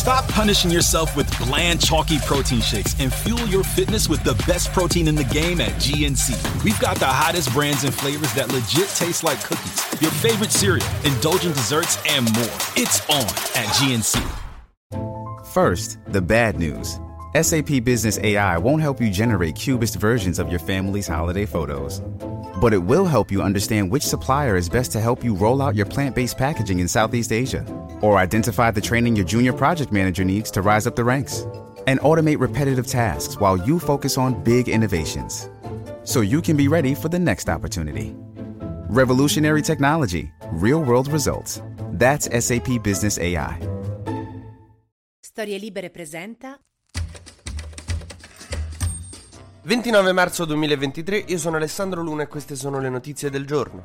Stop punishing yourself with bland, chalky protein shakes and fuel your fitness with the best protein in the game at GNC. We've got the hottest brands and flavors that legit taste like cookies, your favorite cereal, indulgent desserts, and more. It's on at GNC. First, the bad news. SAP Business AI won't help you generate cubist versions of your family's holiday photos. But it will help you understand which supplier is best to help you roll out your plant based packaging in Southeast Asia, or identify the training your junior project manager needs to rise up the ranks, and automate repetitive tasks while you focus on big innovations. So you can be ready for the next opportunity. Revolutionary technology, real world results. That's SAP Business AI. Storie Libere presenta 29 marzo 2023, io sono Alessandro Luna e queste sono le notizie del giorno.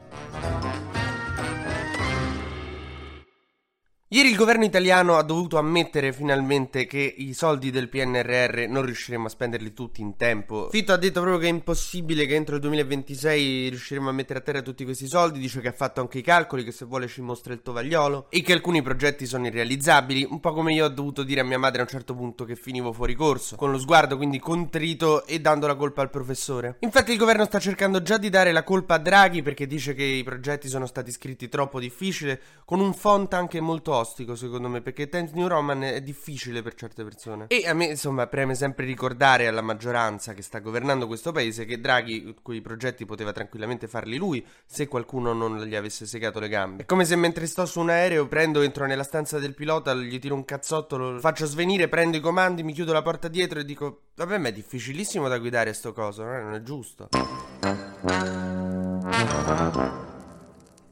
Ieri il governo italiano ha dovuto ammettere finalmente che i soldi del PNRR non riusciremo a spenderli tutti in tempo. Fitto ha detto proprio che è impossibile che entro il 2026 riusciremo a mettere a terra tutti questi soldi, dice che ha fatto anche i calcoli, che se vuole ci mostra il tovagliolo e che alcuni progetti sono irrealizzabili, un po' come io ho dovuto dire a mia madre a un certo punto che finivo fuori corso, con lo sguardo quindi contrito e dando la colpa al professore. Infatti il governo sta cercando già di dare la colpa a Draghi perché dice che i progetti sono stati scritti troppo difficile, con un font anche molto ostico ostico secondo me perché Times New Roman è difficile per certe persone. E a me insomma preme sempre ricordare alla maggioranza che sta governando questo paese che Draghi quei progetti poteva tranquillamente farli lui se qualcuno non gli avesse segato le gambe. È come se mentre sto su un aereo prendo entro nella stanza del pilota gli tiro un cazzotto lo faccio svenire prendo i comandi mi chiudo la porta dietro e dico vabbè ma è difficilissimo da guidare sto coso non è giusto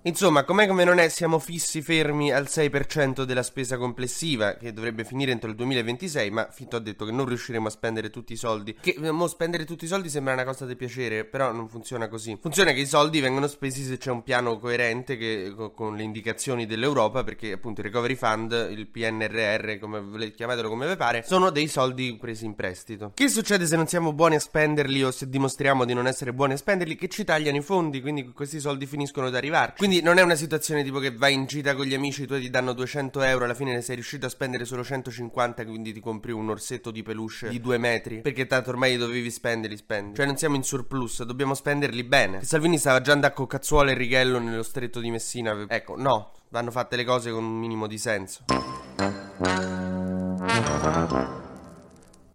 Insomma, com'è come non è, siamo fissi fermi al 6% della spesa complessiva, che dovrebbe finire entro il 2026, ma Fitto ha detto che non riusciremo a spendere tutti i soldi. Che mo spendere tutti i soldi sembra una cosa di piacere, però non funziona così. Funziona che i soldi vengono spesi se c'è un piano coerente che, con le indicazioni dell'Europa, perché appunto il Recovery Fund, il PNRR, come chiamatelo come vi pare, sono dei soldi presi in prestito. Che succede se non siamo buoni a spenderli o se dimostriamo di non essere buoni a spenderli? Che ci tagliano i fondi, quindi questi soldi finiscono ad arrivarci. Quindi quindi non è una situazione tipo che vai in gita con gli amici, tu ti danno 200 euro, alla fine ne sei riuscito a spendere solo 150, quindi ti compri un orsetto di peluche di due metri. Perché tanto ormai dovevi spenderli, spendi. Cioè non siamo in surplus, dobbiamo spenderli bene. Che Salvini stava già andando a Coccazzuolo e Righello nello stretto di Messina. Ecco, no, vanno fatte le cose con un minimo di senso.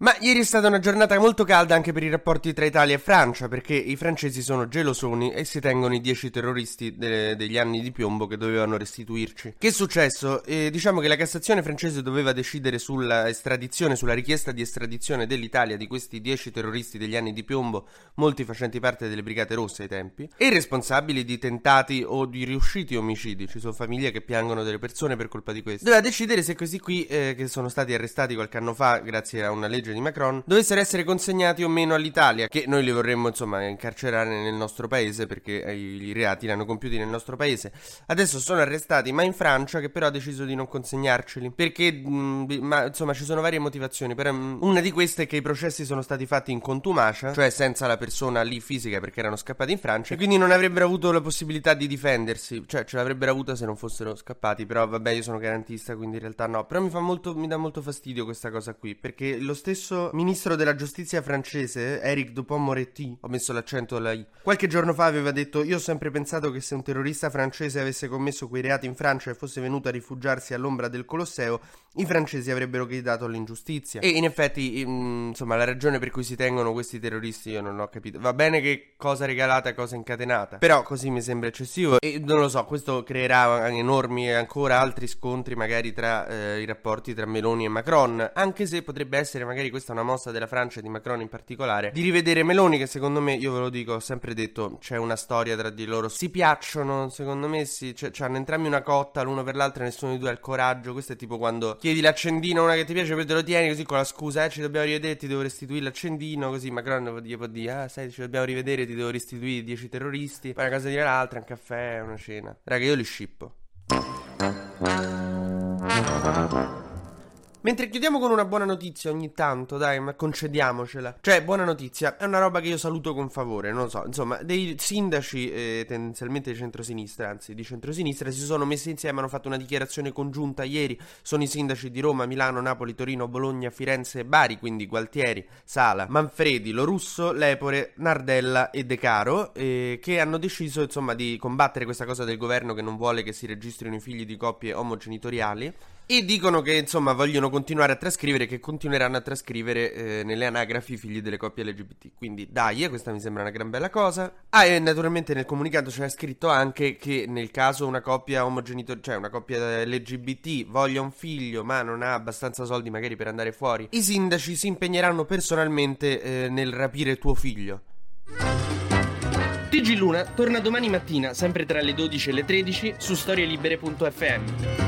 Ma ieri è stata una giornata molto calda anche per i rapporti tra Italia e Francia, perché i francesi sono gelosoni e si tengono i dieci terroristi de- degli anni di piombo che dovevano restituirci. Che è successo? Eh, diciamo che la Cassazione francese doveva decidere sulla estradizione, sulla richiesta di estradizione dell'Italia di questi dieci terroristi degli anni di piombo, molti facenti parte delle Brigate Rosse ai tempi, e responsabili di tentati o di riusciti omicidi. Ci sono famiglie che piangono delle persone per colpa di questo. Doveva decidere se questi qui, eh, che sono stati arrestati qualche anno fa grazie a una legge legge di Macron dovessero essere consegnati o meno all'Italia, che noi li vorremmo insomma incarcerare nel nostro paese perché i reati li hanno compiuti nel nostro paese. Adesso sono arrestati, ma in Francia che però ha deciso di non consegnarceli perché mh, ma, insomma ci sono varie motivazioni. Però, mh, una di queste è che i processi sono stati fatti in contumacia, cioè senza la persona lì fisica perché erano scappati in Francia e quindi non avrebbero avuto la possibilità di difendersi, cioè ce l'avrebbero avuta se non fossero scappati, però vabbè io sono garantista quindi in realtà no, però mi fa molto mi dà molto fastidio questa cosa qui perché lo stesso stesso ministro della giustizia francese, Eric Dupont-Moretti, ho messo l'accento alla I, qualche giorno fa aveva detto io ho sempre pensato che se un terrorista francese avesse commesso quei reati in Francia e fosse venuto a rifugiarsi all'ombra del Colosseo, i francesi avrebbero gridato all'ingiustizia. E in effetti, mm, insomma, la ragione per cui si tengono questi terroristi io non ho capito. Va bene che cosa regalata, cosa incatenata, però così mi sembra eccessivo e non lo so, questo creerà enormi e ancora altri scontri magari tra eh, i rapporti tra Meloni e Macron, anche se potrebbe essere magari questa una mossa della Francia e di Macron in particolare, di rivedere Meloni che secondo me, io ve lo dico, ho sempre detto, c'è una storia tra di loro, si piacciono, secondo me si, cioè, hanno entrambi una cotta l'uno per l'altro nessuno di due ha il coraggio, questo è tipo quando chiedi l'accendino a una che ti piace, poi te lo tieni così con la scusa, eh, ci dobbiamo rivedere, ti devo restituire l'accendino, così Macron gli può dire, ah, sai, ci dobbiamo rivedere, ti devo restituire 10 terroristi, poi una cosa dire l'altra, un caffè, una cena. Raga, io li scippo. Mentre chiudiamo con una buona notizia ogni tanto, dai, ma concediamocela. Cioè, buona notizia, è una roba che io saluto con favore, non lo so. Insomma, dei sindaci, eh, tendenzialmente di centrosinistra, anzi di centrosinistra, si sono messi insieme, hanno fatto una dichiarazione congiunta ieri. Sono i sindaci di Roma, Milano, Napoli, Torino, Bologna, Firenze e Bari, quindi Gualtieri, Sala, Manfredi, Lorusso, Lepore, Nardella e De Caro, eh, che hanno deciso, insomma, di combattere questa cosa del governo che non vuole che si registrino i figli di coppie omogenitoriali. E dicono che insomma vogliono continuare a trascrivere, che continueranno a trascrivere eh, nelle anagrafi i figli delle coppie LGBT. Quindi dai, eh, questa mi sembra una gran bella cosa. Ah, e naturalmente nel comunicato c'è scritto anche che nel caso una coppia omogenitoriale, cioè una coppia LGBT voglia un figlio ma non ha abbastanza soldi magari per andare fuori, i sindaci si impegneranno personalmente eh, nel rapire tuo figlio. TG Luna torna domani mattina, sempre tra le 12 e le 13, su storielibere.fm.